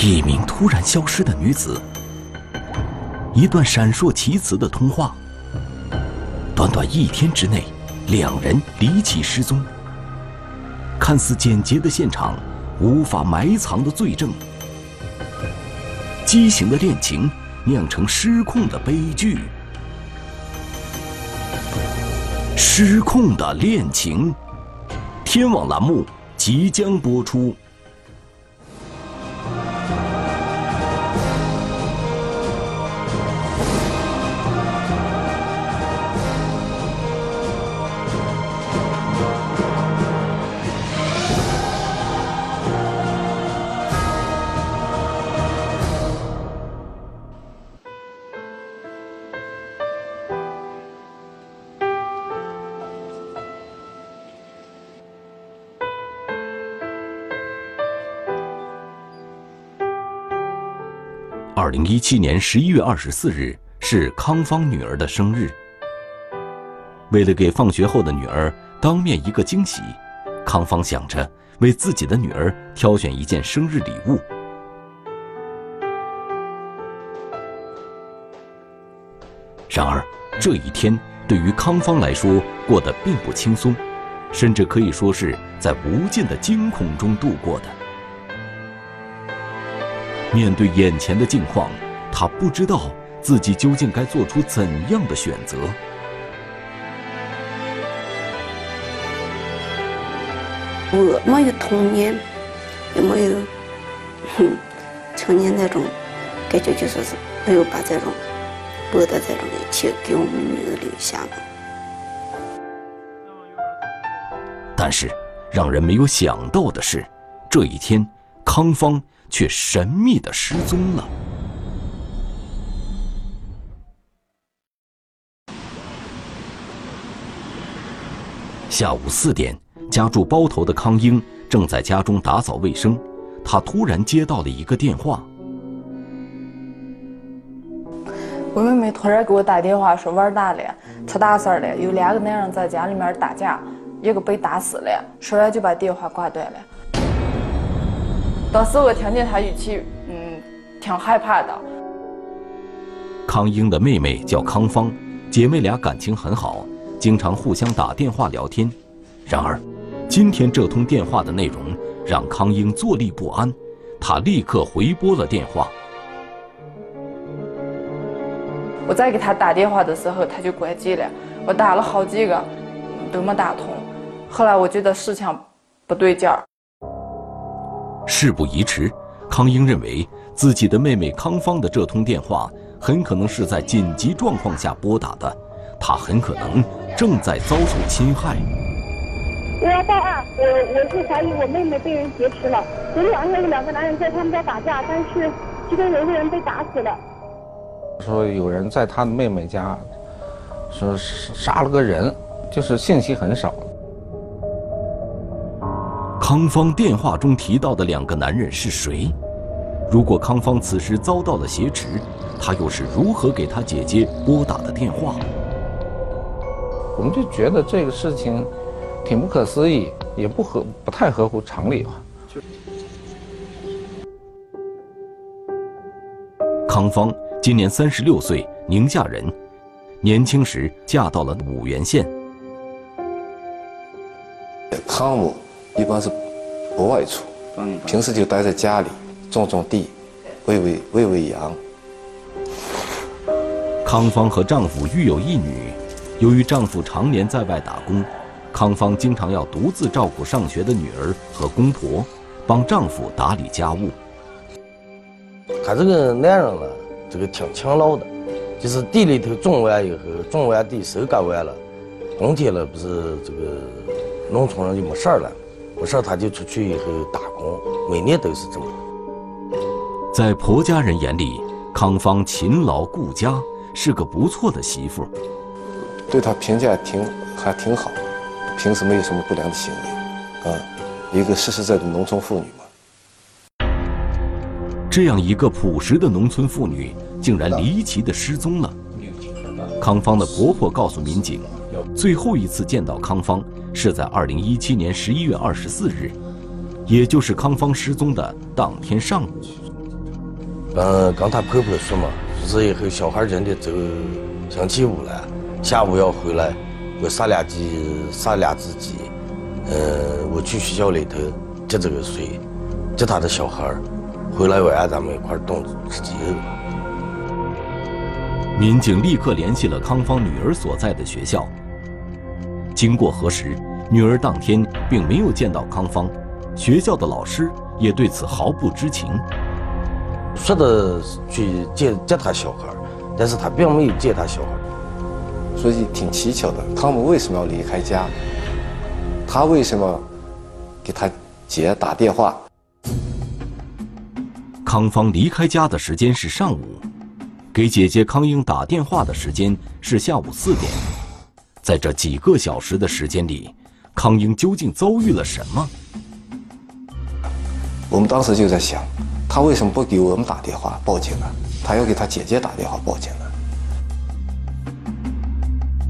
一名突然消失的女子，一段闪烁其词的通话。短短一天之内，两人离奇失踪。看似简洁的现场，无法埋藏的罪证。畸形的恋情酿成失控的悲剧。失控的恋情，天网栏目即将播出。一七年十一月二十四日是康芳女儿的生日。为了给放学后的女儿当面一个惊喜，康芳想着为自己的女儿挑选一件生日礼物。然而，这一天对于康芳来说过得并不轻松，甚至可以说是在无尽的惊恐中度过的。面对眼前的境况，他不知道自己究竟该做出怎样的选择。我没有童年，也没有哼成年那种感觉，就说是没有把这种博得这种一切给我们女儿留下了。但是，让人没有想到的是，这一天，康芳。却神秘的失踪了。下午四点，家住包头的康英正在家中打扫卫生，他突然接到了一个电话。我妹妹突然给我打电话说玩大了，出大事了，有两个男人在家里面打架，一个被打死了。说完就把电话挂断了。当时我听见他语气，嗯，挺害怕的。康英的妹妹叫康芳，姐妹俩感情很好，经常互相打电话聊天。然而，今天这通电话的内容让康英坐立不安，他立刻回拨了电话。我再给他打电话的时候，他就关机了。我打了好几个，都没打通。后来我觉得事情不对劲儿。事不宜迟，康英认为自己的妹妹康芳的这通电话很可能是在紧急状况下拨打的，她很可能正在遭受侵害。我要报案，我我是怀疑我妹妹被人劫持了。昨天晚上有两个男人在他们家打架，但是其中有一个人被打死了。说有人在他的妹妹家，说杀了个人，就是信息很少。康芳电话中提到的两个男人是谁？如果康芳此时遭到了挟持，他又是如何给他姐姐拨打的电话？我们就觉得这个事情挺不可思议，也不合不太合乎常理吧。康芳今年三十六岁，宁夏人，年轻时嫁到了五原县。康姆。一般是不外出，平时就待在家里种种地，喂喂喂喂羊。康芳和丈夫育有一女，由于丈夫常年在外打工，康芳经常要独自照顾上学的女儿和公婆，帮丈夫打理家务。他这个男人呢，这个挺勤劳的，就是地里头种完以后，种完地收割完了，冬天了不是这个农村人就没事儿了。没事，他就出去以后打工，每年都是这么。在婆家人眼里，康芳勤劳顾家，是个不错的媳妇。对她评价挺还挺好，平时没有什么不良的行为，啊，一个实实在在的农村妇女嘛。这样一个朴实的农村妇女，竟然离奇的失踪了。康芳的婆婆告诉民警，最后一次见到康芳。是在二零一七年十一月二十四日，也就是康芳失踪的当天上午。嗯刚她婆婆说嘛，就是以后小孩真的走星期五了，下午要回来，我杀两鸡，杀两只鸡，呃，我去学校里头接这个水，接他的小孩回来晚上咱们一块儿动吃鸡肉。民警立刻联系了康芳女儿所在的学校。经过核实，女儿当天并没有见到康芳，学校的老师也对此毫不知情。说的去接接他小孩，但是他并没有接他小孩，所以挺蹊跷的。汤姆为什么要离开家？他为什么给他姐打电话？康芳离开家的时间是上午。给姐姐康英打电话的时间是下午四点，在这几个小时的时间里，康英究竟遭遇了什么？我们当时就在想，他为什么不给我们打电话报警呢？他要给他姐姐打电话报警呢？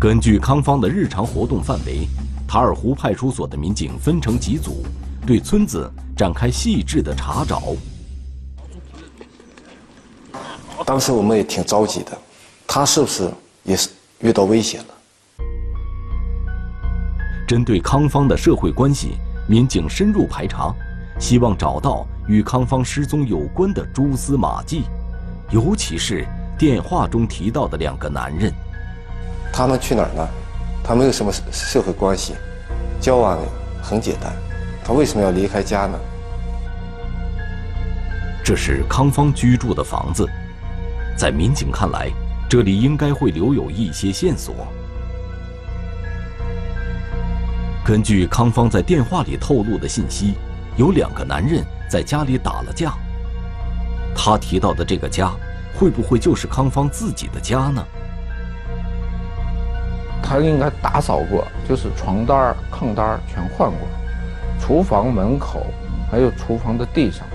根据康芳的日常活动范围，塔尔湖派出所的民警分成几组，对村子展开细致的查找。当时我们也挺着急的，他是不是也是遇到危险了？针对康芳的社会关系，民警深入排查，希望找到与康芳失踪有关的蛛丝马迹，尤其是电话中提到的两个男人。他们去哪儿呢？他没有什么社会关系，交往很简单，他为什么要离开家呢？这是康芳居住的房子。在民警看来，这里应该会留有一些线索。根据康芳在电话里透露的信息，有两个男人在家里打了架。他提到的这个家，会不会就是康芳自己的家呢？他应该打扫过，就是床单、炕单全换过。厨房门口还有厨房的地上，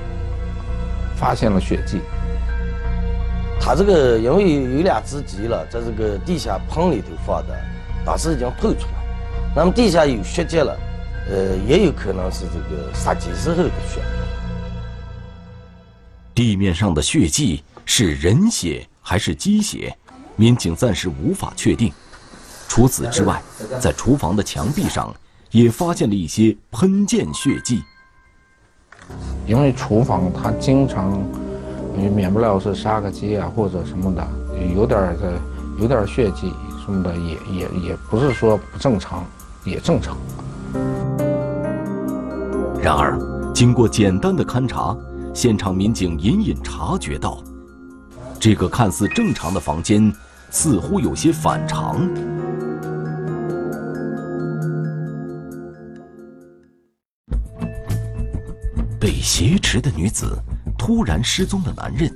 发现了血迹。他这个因为有两只鸡了，在这个地下棚里头放的，当时已经透出来，那么地下有血迹了，呃，也有可能是这个杀鸡时候的血。地面上的血迹是人血还是鸡血？民警暂时无法确定。除此之外，在厨房的墙壁上也发现了一些喷溅血迹。因为厨房它经常。你免不了是杀个鸡啊，或者什么的，有点的，有点血迹什么的，也也也不是说不正常，也正常。然而，经过简单的勘查，现场民警隐隐察觉到，这个看似正常的房间，似乎有些反常。挟持的女子。突然失踪的男人，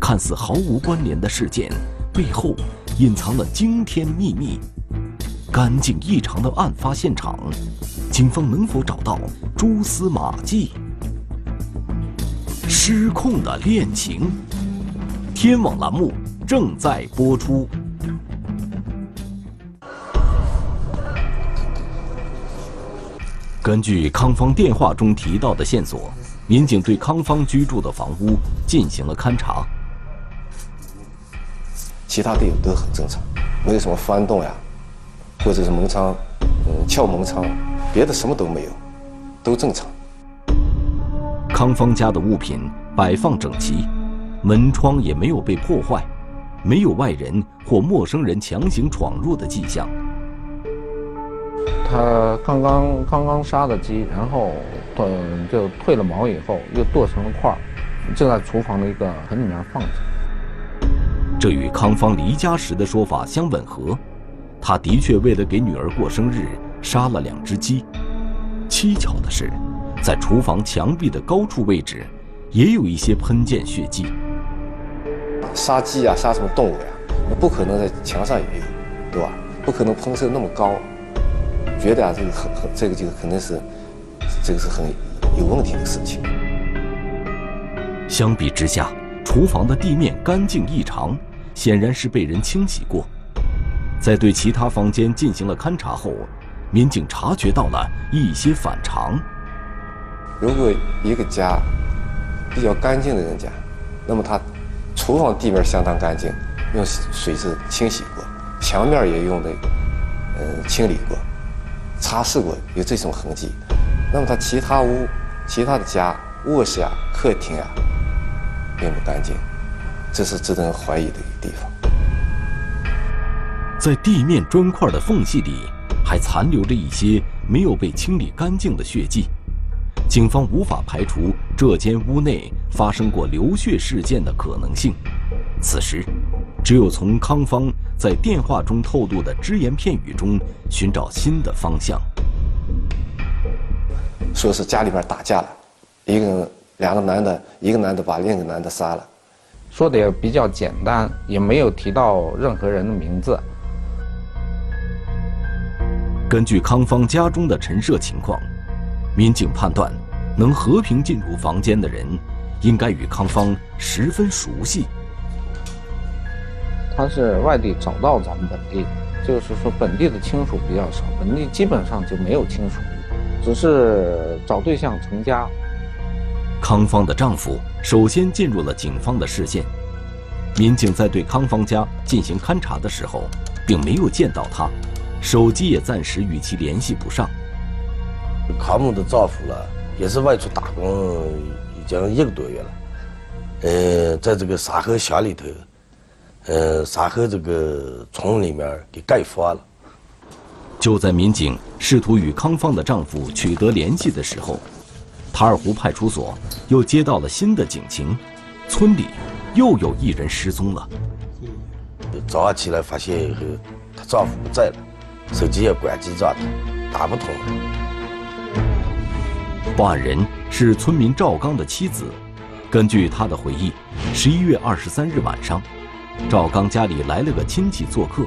看似毫无关联的事件，背后隐藏了惊天秘密。干净异常的案发现场，警方能否找到蛛丝马迹？失控的恋情，天网栏目正在播出。根据康芳电话中提到的线索。民警对康芳居住的房屋进行了勘查，其他的都很正常，没有什么翻动呀，或者是门窗，嗯，撬门窗，别的什么都没有，都正常。康芳家的物品摆放整齐，门窗也没有被破坏，没有外人或陌生人强行闯入的迹象。他刚刚刚刚杀的鸡，然后。嗯，就褪了毛以后，又剁成了块儿，就在厨房的一个盆里面放着。这与康芳离家时的说法相吻合，他的确为了给女儿过生日，杀了两只鸡。蹊跷的是，在厨房墙壁的高处位置，也有一些喷溅血迹。杀鸡啊，杀什么动物呀？那不可能在墙上也有，对吧？不可能喷射那么高，觉得啊，这个很很，这个就肯定是。这个是很有问题的事情。相比之下，厨房的地面干净异常，显然是被人清洗过。在对其他房间进行了勘查后，民警察觉到了一些反常。如果一个家比较干净的人家，那么他厨房地面相当干净，用水是清洗过，墙面也用那个呃清理过，擦拭过，有这种痕迹。那么他其他屋、其他的家、卧室啊、客厅啊，并不干净，这是值得人怀疑的一个地方。在地面砖块的缝隙里，还残留着一些没有被清理干净的血迹。警方无法排除这间屋内发生过流血事件的可能性。此时，只有从康方在电话中透露的只言片语中寻找新的方向。说是家里边打架了，一个两个男的，一个男的把另一个男的杀了，说的也比较简单，也没有提到任何人的名字。根据康芳家中的陈设情况。民警判断，能和平进入房间的人，应该与康芳十分熟悉。他是外地找到咱们本地，就是说本地的亲属比较少，本地基本上就没有亲属，只是找对象成家。康芳的丈夫首先进入了警方的视线，民警在对康芳家进行勘查的时候，并没有见到他，手机也暂时与其联系不上。康某的丈夫呢，也是外出打工已经一个多月了。呃，在这个沙河乡里头，呃，沙河这个村里面给盖房了。就在民警试图与康芳的丈夫取得联系的时候，塔尔湖派出所又接到了新的警情：村里又有一人失踪了。早上起来发现以后，她丈夫不在了，手机也关机状态，打不通了。报案人是村民赵刚的妻子。根据她的回忆，十一月二十三日晚上，赵刚家里来了个亲戚做客，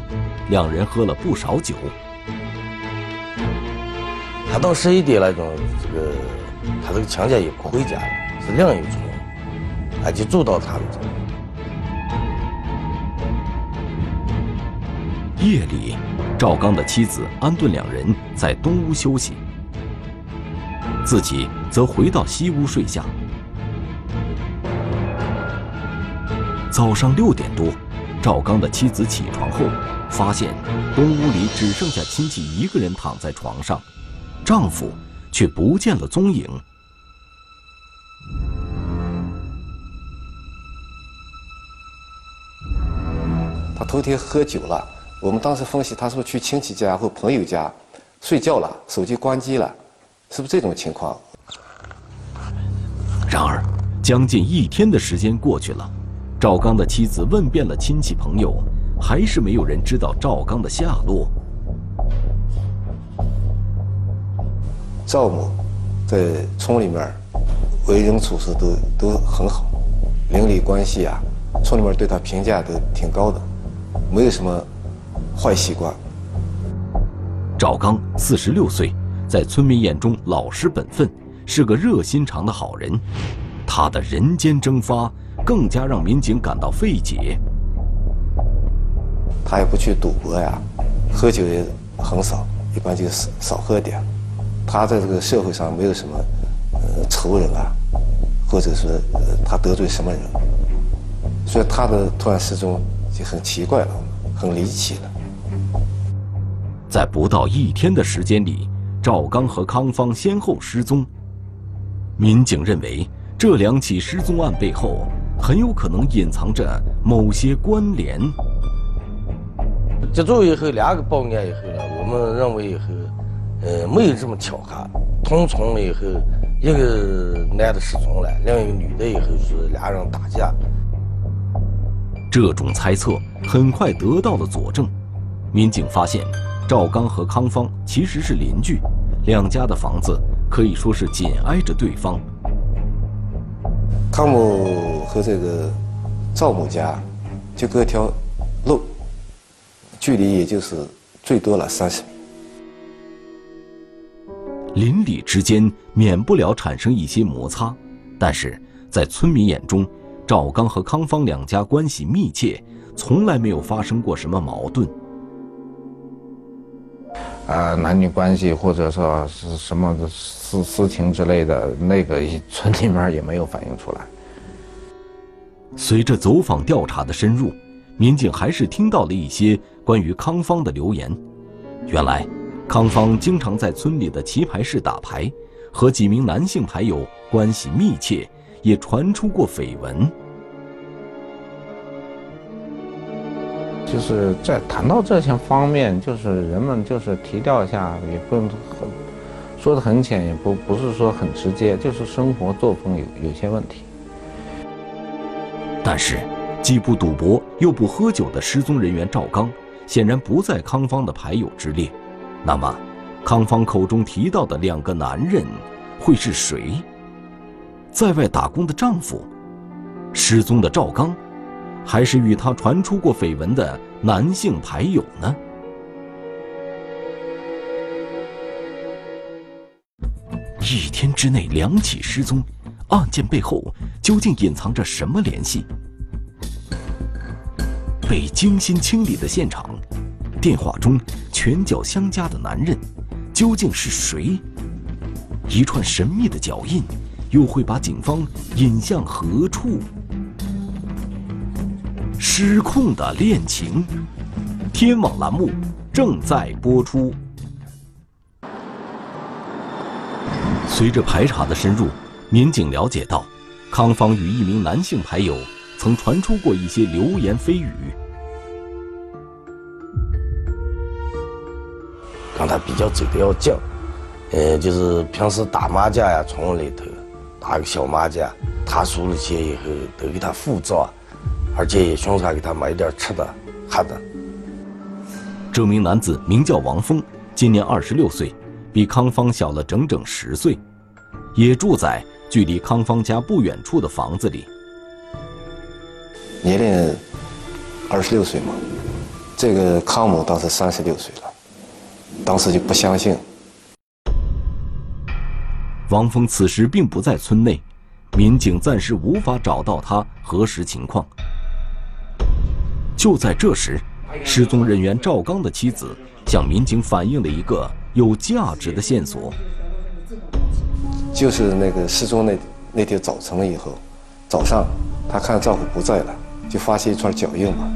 两人喝了不少酒。他到十一点来钟，这个他这个强家也不回家了，是另一村，俺就住到他们这。夜里，赵刚的妻子安顿两人在东屋休息。自己则回到西屋睡下。早上六点多，赵刚的妻子起床后，发现东屋里只剩下亲戚一个人躺在床上，丈夫却不见了踪影。他头天喝酒了，我们当时分析，他是不是去亲戚家或朋友家睡觉了，手机关机了。是不是这种情况？然而，将近一天的时间过去了，赵刚的妻子问遍了亲戚朋友，还是没有人知道赵刚的下落。赵某在村里面为人处事都都很好，邻里关系啊，村里面对他评价都挺高的，没有什么坏习惯。赵刚四十六岁。在村民眼中，老实本分，是个热心肠的好人。他的人间蒸发，更加让民警感到费解。他也不去赌博呀，喝酒也很少，一般就是少喝点。他在这个社会上没有什么呃仇人啊，或者说呃他得罪什么人，所以他的突然失踪就很奇怪了，很离奇了。在不到一天的时间里。赵刚和康芳先后失踪，民警认为这两起失踪案背后很有可能隐藏着某些关联。接住以后，两个报案以后呢，我们认为以后，呃，没有这么巧合。同村了以后，一个男的失踪了，另一个女的以后是俩人打架。这种猜测很快得到了佐证，民警发现。赵刚和康芳其实是邻居，两家的房子可以说是紧挨着对方。康某和这个赵某家就隔条路，距离也就是最多了三十米。邻里之间免不了产生一些摩擦，但是在村民眼中，赵刚和康芳两家关系密切，从来没有发生过什么矛盾。啊，男女关系或者说是什么私私情之类的，那个村里面也没有反映出来。随着走访调查的深入，民警还是听到了一些关于康芳的流言。原来，康芳经常在村里的棋牌室打牌，和几名男性牌友关系密切，也传出过绯闻。就是在谈到这些方面，就是人们就是提调一下，也不很说的很浅，也不不是说很直接，就是生活作风有有些问题。但是，既不赌博又不喝酒的失踪人员赵刚，显然不在康芳的牌友之列。那么，康芳口中提到的两个男人，会是谁？在外打工的丈夫，失踪的赵刚。还是与他传出过绯闻的男性牌友呢？一天之内两起失踪，案件背后究竟隐藏着什么联系？被精心清理的现场，电话中拳脚相加的男人究竟是谁？一串神秘的脚印，又会把警方引向何处？失控的恋情，天网栏目正在播出。随着排查的深入，民警了解到，康芳与一名男性牌友曾传出过一些流言蜚语。刚才比较走的要犟，呃，就是平时打麻将呀，村里头打个小麻将，他输了钱以后都给他付账。而且也顺常给他买点吃的、喝的。这名男子名叫王峰，今年二十六岁，比康芳小了整整十岁，也住在距离康芳家不远处的房子里。年龄二十六岁嘛，这个康某当时三十六岁了，当时就不相信。王峰此时并不在村内，民警暂时无法找到他核实情况。就在这时，失踪人员赵刚的妻子向民警反映了一个有价值的线索。就是那个失踪那那天早晨了以后，早上她看丈夫不在了，就发现一串脚印嘛。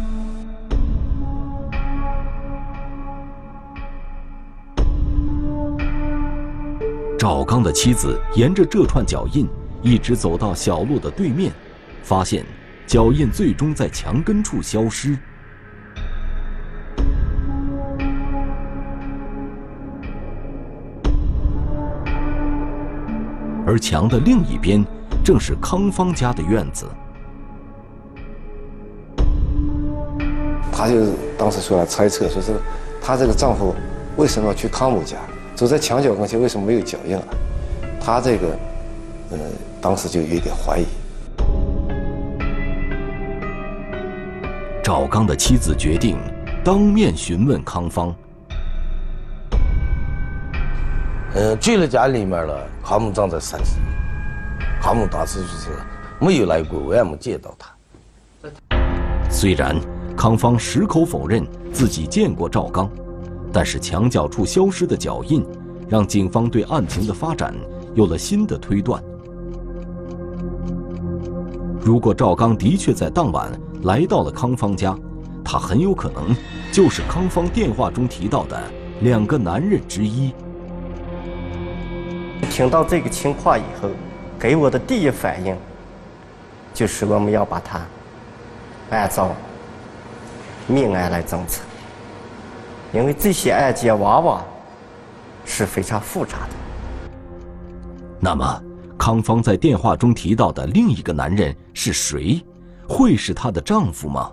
赵刚的妻子沿着这串脚印一直走到小路的对面，发现。脚印最终在墙根处消失，而墙的另一边正是康芳家的院子。他就当时出来猜测，说是他这个丈夫为什么要去康某家？走在墙角跟前为什么没有脚印啊？他这个，呃，当时就有点怀疑。赵刚的妻子决定当面询问康芳。呃，去了家里面了，康某正在上洗。康某当时就是没有来过，我也没见到他。虽然康芳矢口否认自己见过赵刚，但是墙角处消失的脚印，让警方对案情的发展有了新的推断。如果赵刚的确在当晚来到了康芳家，他很有可能就是康芳电话中提到的两个男人之一。听到这个情况以后，给我的第一反应就是我们要把他按照命案来侦测，因为这些案件往往是非常复杂的。那么。康芳在电话中提到的另一个男人是谁？会是她的丈夫吗？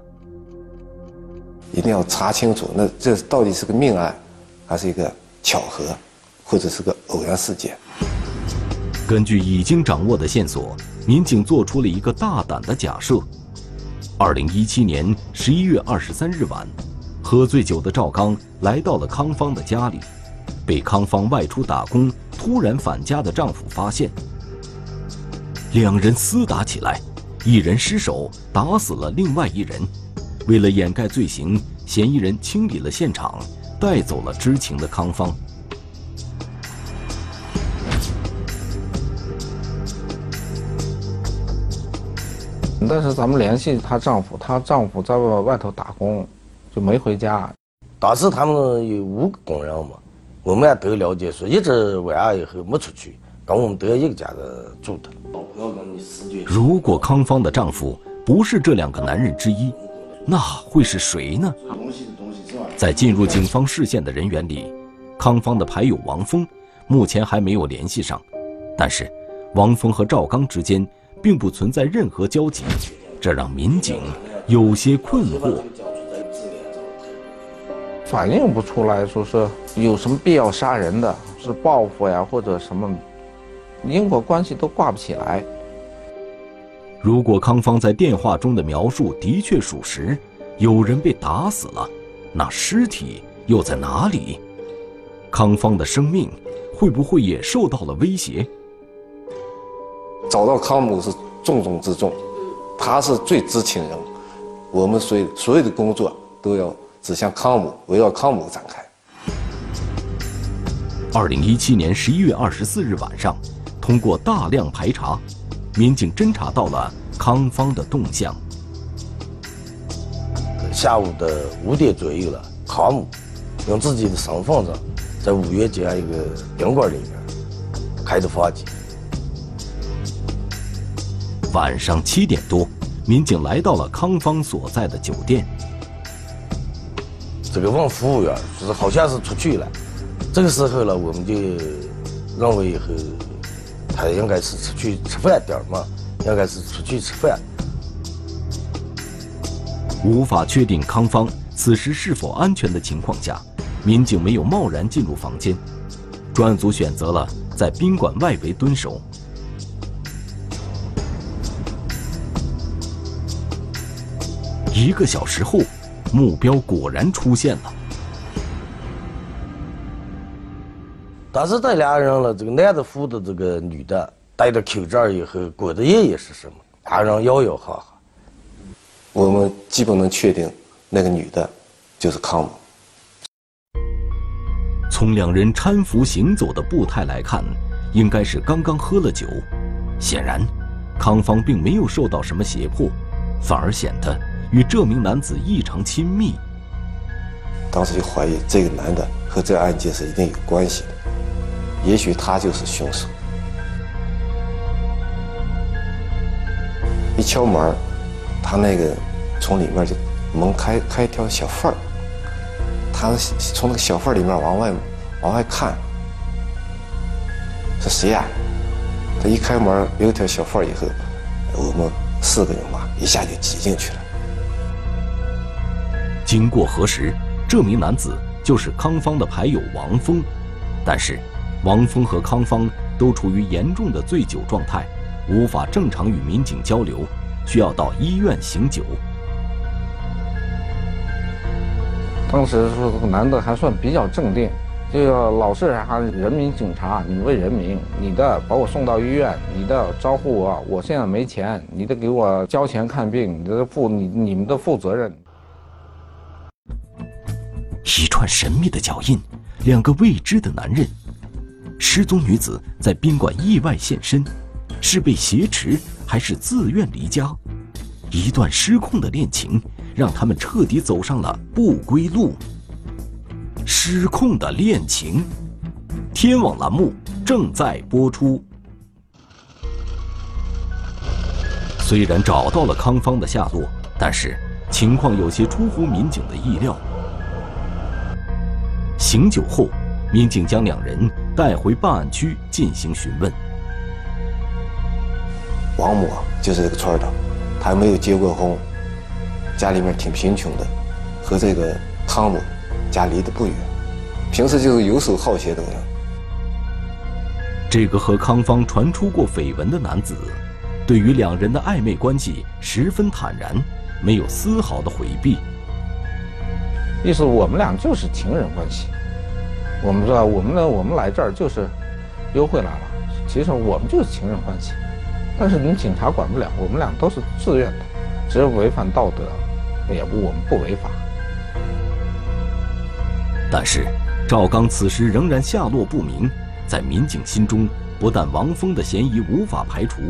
一定要查清楚，那这到底是个命案，还是一个巧合，或者是个偶然事件？根据已经掌握的线索，民警做出了一个大胆的假设：二零一七年十一月二十三日晚，喝醉酒的赵刚来到了康芳的家里，被康芳外出打工突然返家的丈夫发现。两人厮打起来，一人失手打死了另外一人。为了掩盖罪行，嫌疑人清理了现场，带走了知情的康芳。但是咱们联系她丈夫，她丈夫在外外头打工，就没回家。当时他们有五个工人嘛，我们也都了解，说一直晚上以后没出去，跟我们都一个家的住的。如果康芳的丈夫不是这两个男人之一，那会是谁呢？在进入警方视线的人员里，康芳的牌友王峰目前还没有联系上，但是王峰和赵刚之间并不存在任何交集，这让民警有些困惑。反映不出来说是有什么必要杀人的，是报复呀或者什么，因果关系都挂不起来。如果康芳在电话中的描述的确属实，有人被打死了，那尸体又在哪里？康芳的生命会不会也受到了威胁？找到康母是重中之重，他是最知情人，我们所有所有的工作都要。指向康姆，围绕康姆展开。二零一七年十一月二十四日晚上，通过大量排查，民警侦查到了康芳的动向。下午的五点左右了，康姆用自己的身份证，在五岳街一个宾馆里面开的房间。晚上七点多，民警来到了康芳所在的酒店。这个问服务员，就是好像是出去了。这个时候呢，我们就认为以后他应该是出去吃饭点嘛，应该是出去吃饭。无法确定康芳此时是否安全的情况下，民警没有贸然进入房间，专案组选择了在宾馆外围蹲守。一个小时后。目标果然出现了，但是这俩人了，这个男的扶的这个女的戴着口罩以后，过的夜也是什么？俩人摇摇哈哈。我们基本能确定，那个女的就是康姆。从两人搀扶行走的步态来看，应该是刚刚喝了酒。显然，康芳并没有受到什么胁迫，反而显得。与这名男子异常亲密，当时就怀疑这个男的和这案件是一定有关系的，也许他就是凶手。一敲门，他那个从里面就门开开一条小缝儿，他从那个小缝里面往外往外看，是谁呀？他一开门有一条小缝以后，我们四个人嘛一下就挤进去了。经过核实，这名男子就是康芳的牌友王峰，但是王峰和康芳都处于严重的醉酒状态，无法正常与民警交流，需要到医院醒酒。当时说这个男的还算比较镇定，就要老是喊人民警察，你为人民，你的把我送到医院，你的招呼我，我现在没钱，你得给我交钱看病，你的负你你们的负责任。一串神秘的脚印，两个未知的男人，失踪女子在宾馆意外现身，是被挟持还是自愿离家？一段失控的恋情，让他们彻底走上了不归路。失控的恋情，天网栏目正在播出。虽然找到了康芳的下落，但是情况有些出乎民警的意料。醒酒后，民警将两人带回办案区进行询问。王某就是这个村的，他没有结过婚，家里面挺贫穷的，和这个康某家离得不远，平时就是游手好闲的人。这个和康芳传出过绯闻的男子，对于两人的暧昧关系十分坦然，没有丝毫的回避。意思我们俩就是情人关系，我们知道我们呢，我们来这儿就是优惠来了。其实我们就是情人关系，但是你警察管不了，我们俩都是自愿的，只是违反道德，也不我们不违法。但是赵刚此时仍然下落不明，在民警心中，不但王峰的嫌疑无法排除，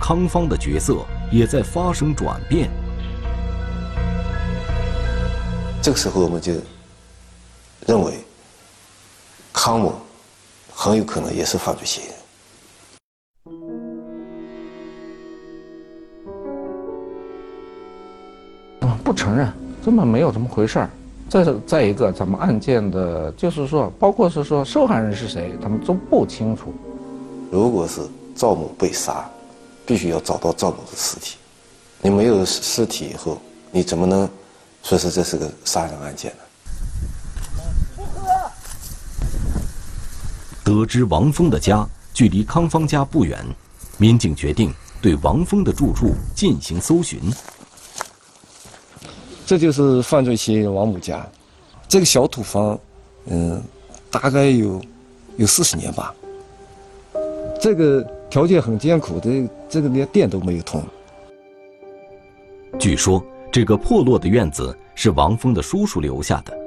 康芳的角色也在发生转变。这个时候，我们就认为康某很有可能也是犯罪嫌疑人。不承认，根本没有这么回事儿。再再一个，咱们案件的，就是说，包括是说受害人是谁，他们都不清楚。如果是赵某被杀，必须要找到赵某的尸体。你没有尸体以后，你怎么能说是这是个杀人案件呢？得知王峰的家距离康芳家不远，民警决定对王峰的住处进行搜寻。这就是犯罪嫌疑人王某家，这个小土房，嗯，大概有有四十年吧。这个条件很艰苦，这这个连电都没有通。据说这个破落的院子是王峰的叔叔留下的。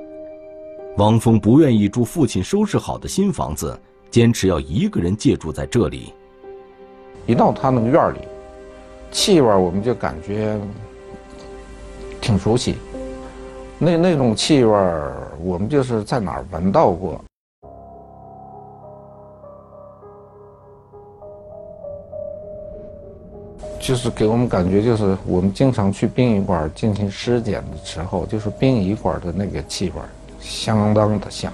王峰不愿意住父亲收拾好的新房子，坚持要一个人借住在这里。一到他那个院里，气味我们就感觉挺熟悉。那那种气味我们就是在哪儿闻到过。就是给我们感觉，就是我们经常去殡仪馆进行尸检的时候，就是殡仪馆的那个气味儿。相当的像。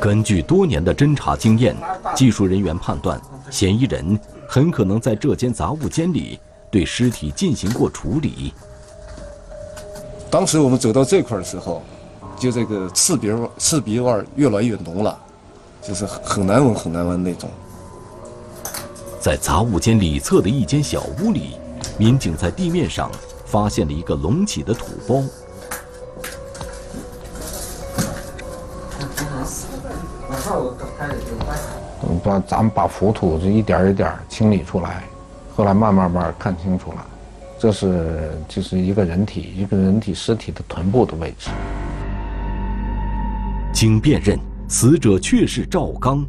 根据多年的侦查经验，技术人员判断，嫌疑人很可能在这间杂物间里对尸体进行过处理。当时我们走到这块的时候，就这个刺鼻味，刺鼻味越来越浓了，就是很难闻，很难闻那种。在杂物间里侧的一间小屋里，民警在地面上发现了一个隆起的土包。说咱们把浮土就一点一点清理出来，后来慢慢慢看清楚了，这是就是一个人体一个人体尸体的臀部的位置。经辨认，死者确是赵刚。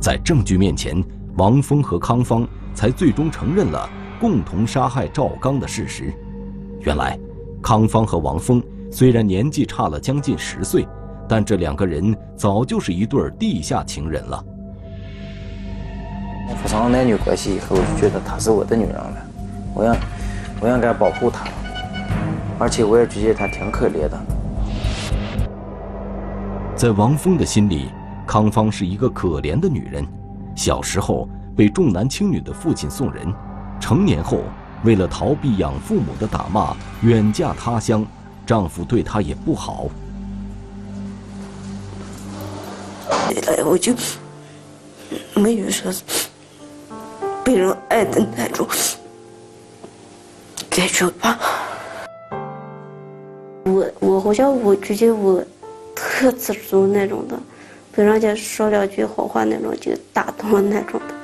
在证据面前，王峰和康芳才最终承认了共同杀害赵刚的事实。原来，康芳和王峰虽然年纪差了将近十岁。但这两个人早就是一对地下情人了。发生了男女关系以后，我就觉得她是我的女人了，我应我应该保护她，而且我也觉得她挺可怜的。在王峰的心里，康芳是一个可怜的女人，小时候被重男轻女的父亲送人，成年后为了逃避养父母的打骂，远嫁他乡，丈夫对她也不好。来，我就没有说被人爱的那种感觉吧。我我好像我觉得我特自主那种的，被人家说两句好话那种就打动了那种的。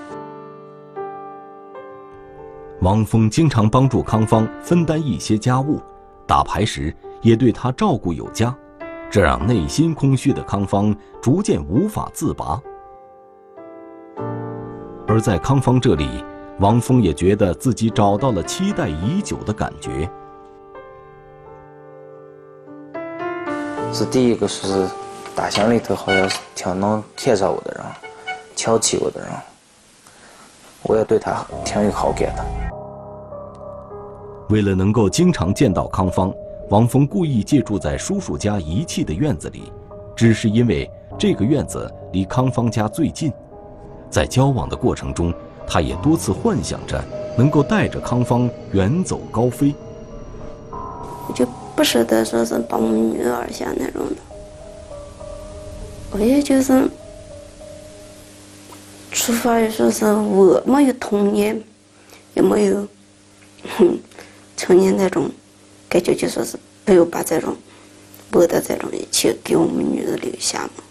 王峰经常帮助康芳分担一些家务，打牌时也对她照顾有加。这让内心空虚的康芳逐渐无法自拔，而在康芳这里，王峰也觉得自己找到了期待已久的感觉。是第一个是大乡里头好像是挺能看上我的人，瞧起我的人，我也对他挺有好感的。为了能够经常见到康芳。王峰故意借住在叔叔家遗弃的院子里，只是因为这个院子离康芳家最近。在交往的过程中，他也多次幻想着能够带着康芳远走高飞。我就不舍得说是把我们女儿像那种的，我也就是出发于说是我没有童年，也没有哼 成年那种。感觉就说是不要把这种不的这种一切给我们女人留下嘛。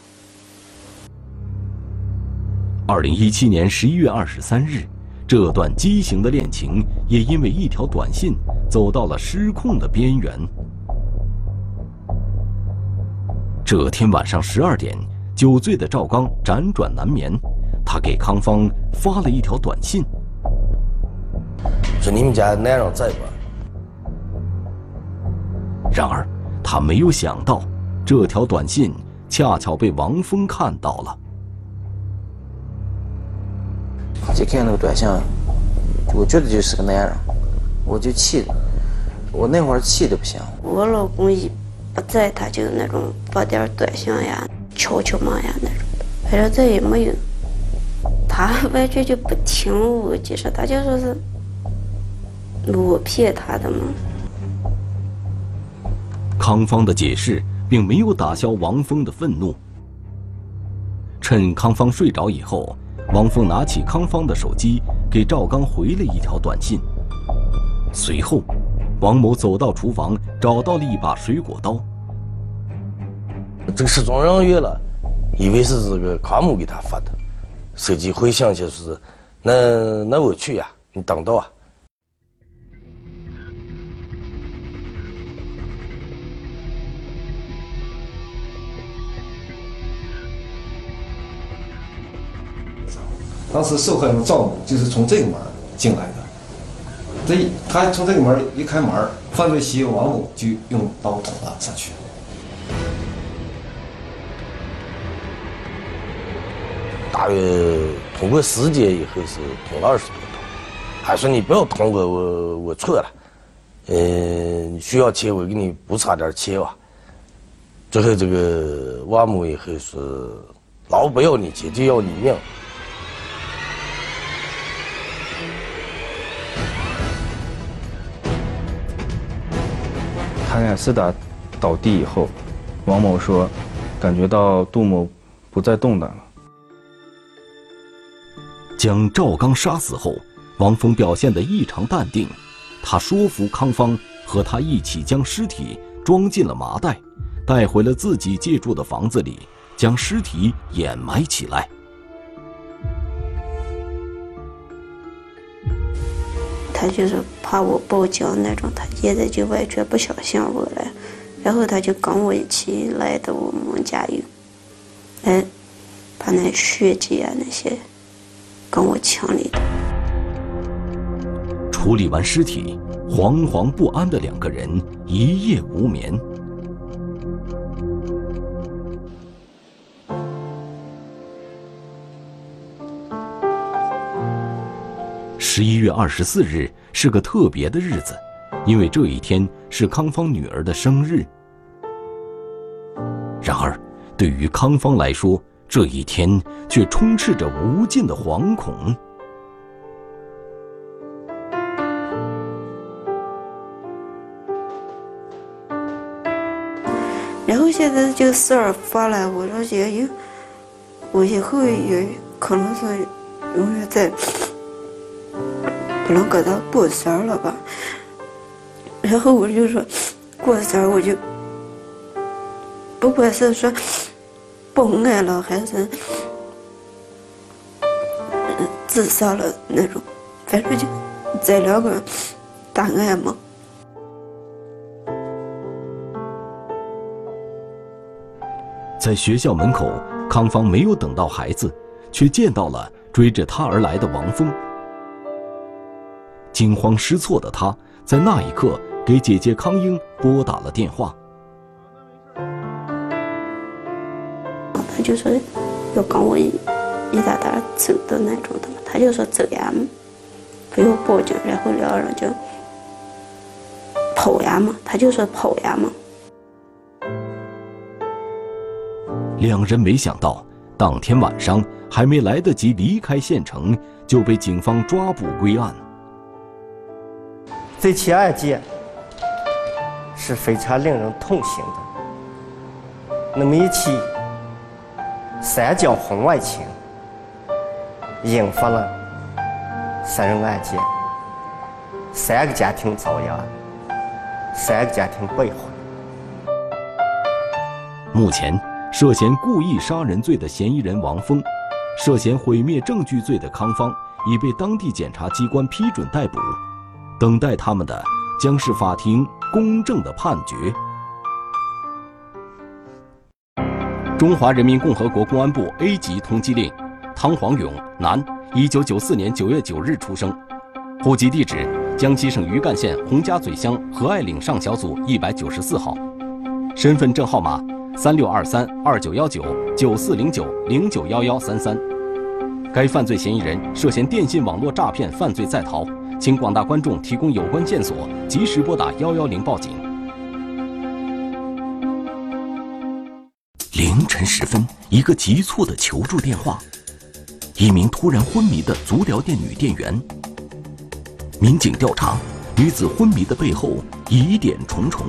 二零一七年十一月二十三日，这段畸形的恋情也因为一条短信走到了失控的边缘。这天晚上十二点，酒醉的赵刚辗转难眠，他给康芳发了一条短信，说你们家男人在不？然而，他没有想到，这条短信恰巧被王峰看到了。就看那个短信，我觉得就是个男人，我就气的，我那会儿气的不行。我老公一不在，他就那种发点短信呀、敲敲门呀那种的，反正再也没有。他 完全就不听我解释，他就说是我骗他的嘛。康芳的解释并没有打消王峰的愤怒。趁康芳睡着以后，王峰拿起康芳的手机，给赵刚回了一条短信。随后，王某走到厨房，找到了一把水果刀。这个失踪人员了，以为是这个康某给他发的，手机回响就是，那那我去呀，你等到啊。当时受害人赵某就是从这个门进来的，这他从这个门一开门，犯罪嫌疑人王某就用刀捅了上去。大约通过十节以后是捅了二十多刀，还说你不要捅我，我我错了，嗯，需要钱我给你补偿点钱吧。最后这个王某以后是老不要你钱，就要你命。他俩厮打倒地以后，王某说，感觉到杜某不再动弹了。将赵刚杀死后，王峰表现得异常淡定。他说服康芳和他一起将尸体装进了麻袋，带回了自己借住的房子里，将尸体掩埋起来。他就是怕我报警那种，他现在就完全不相信我了。然后他就跟我一起来到我们家有，哎，把那血迹啊那些跟我清理的。处理完尸体，惶惶不安的两个人一夜无眠。十一月二十四日是个特别的日子，因为这一天是康芳女儿的生日。然而，对于康芳来说，这一天却充斥着无尽的惶恐。然后现在就事儿发了，我说也有，我以后也可能是永远在不能给他过生儿了吧。然后我就说过生儿我就不管是说报案了还是自杀了那种，反正就这两个答案嘛。在学校门口，康芳没有等到孩子，却见到了追着他而来的王峰。惊慌失措的他，在那一刻给姐姐康英拨打了电话。他就说要跟我一一大袋走的那种的嘛，他就说走呀，不要报警，然后两个人就跑呀嘛，他就说跑呀嘛。两人没想到，当天晚上还没来得及离开县城，就被警方抓捕归案。这起案件是非常令人痛心的。那么一起三角婚外情，引发了杀人案件，三个家庭遭殃，三个家庭被毁。目前。涉嫌故意杀人罪的嫌疑人王峰，涉嫌毁灭证据罪的康芳已被当地检察机关批准逮捕，等待他们的将是法庭公正的判决。中华人民共和国公安部 A 级通缉令：汤黄勇，男，一九九四年九月九日出生，户籍地址江西省余干县洪家嘴乡和爱岭上小组一百九十四号，身份证号码三六二三二九幺九九四零九零九幺幺三三。该犯罪嫌疑人涉嫌电信网络诈骗犯罪在逃，请广大观众提供有关线索，及时拨打幺幺零报警。凌晨时分，一个急促的求助电话，一名突然昏迷的足疗店女店员。民警调查，女子昏迷的背后疑点重重。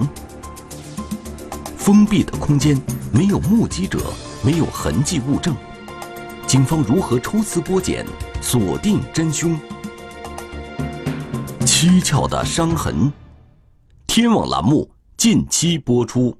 封闭的空间，没有目击者，没有痕迹物证。警方如何抽丝剥茧，锁定真凶？蹊跷的伤痕。天网栏目近期播出。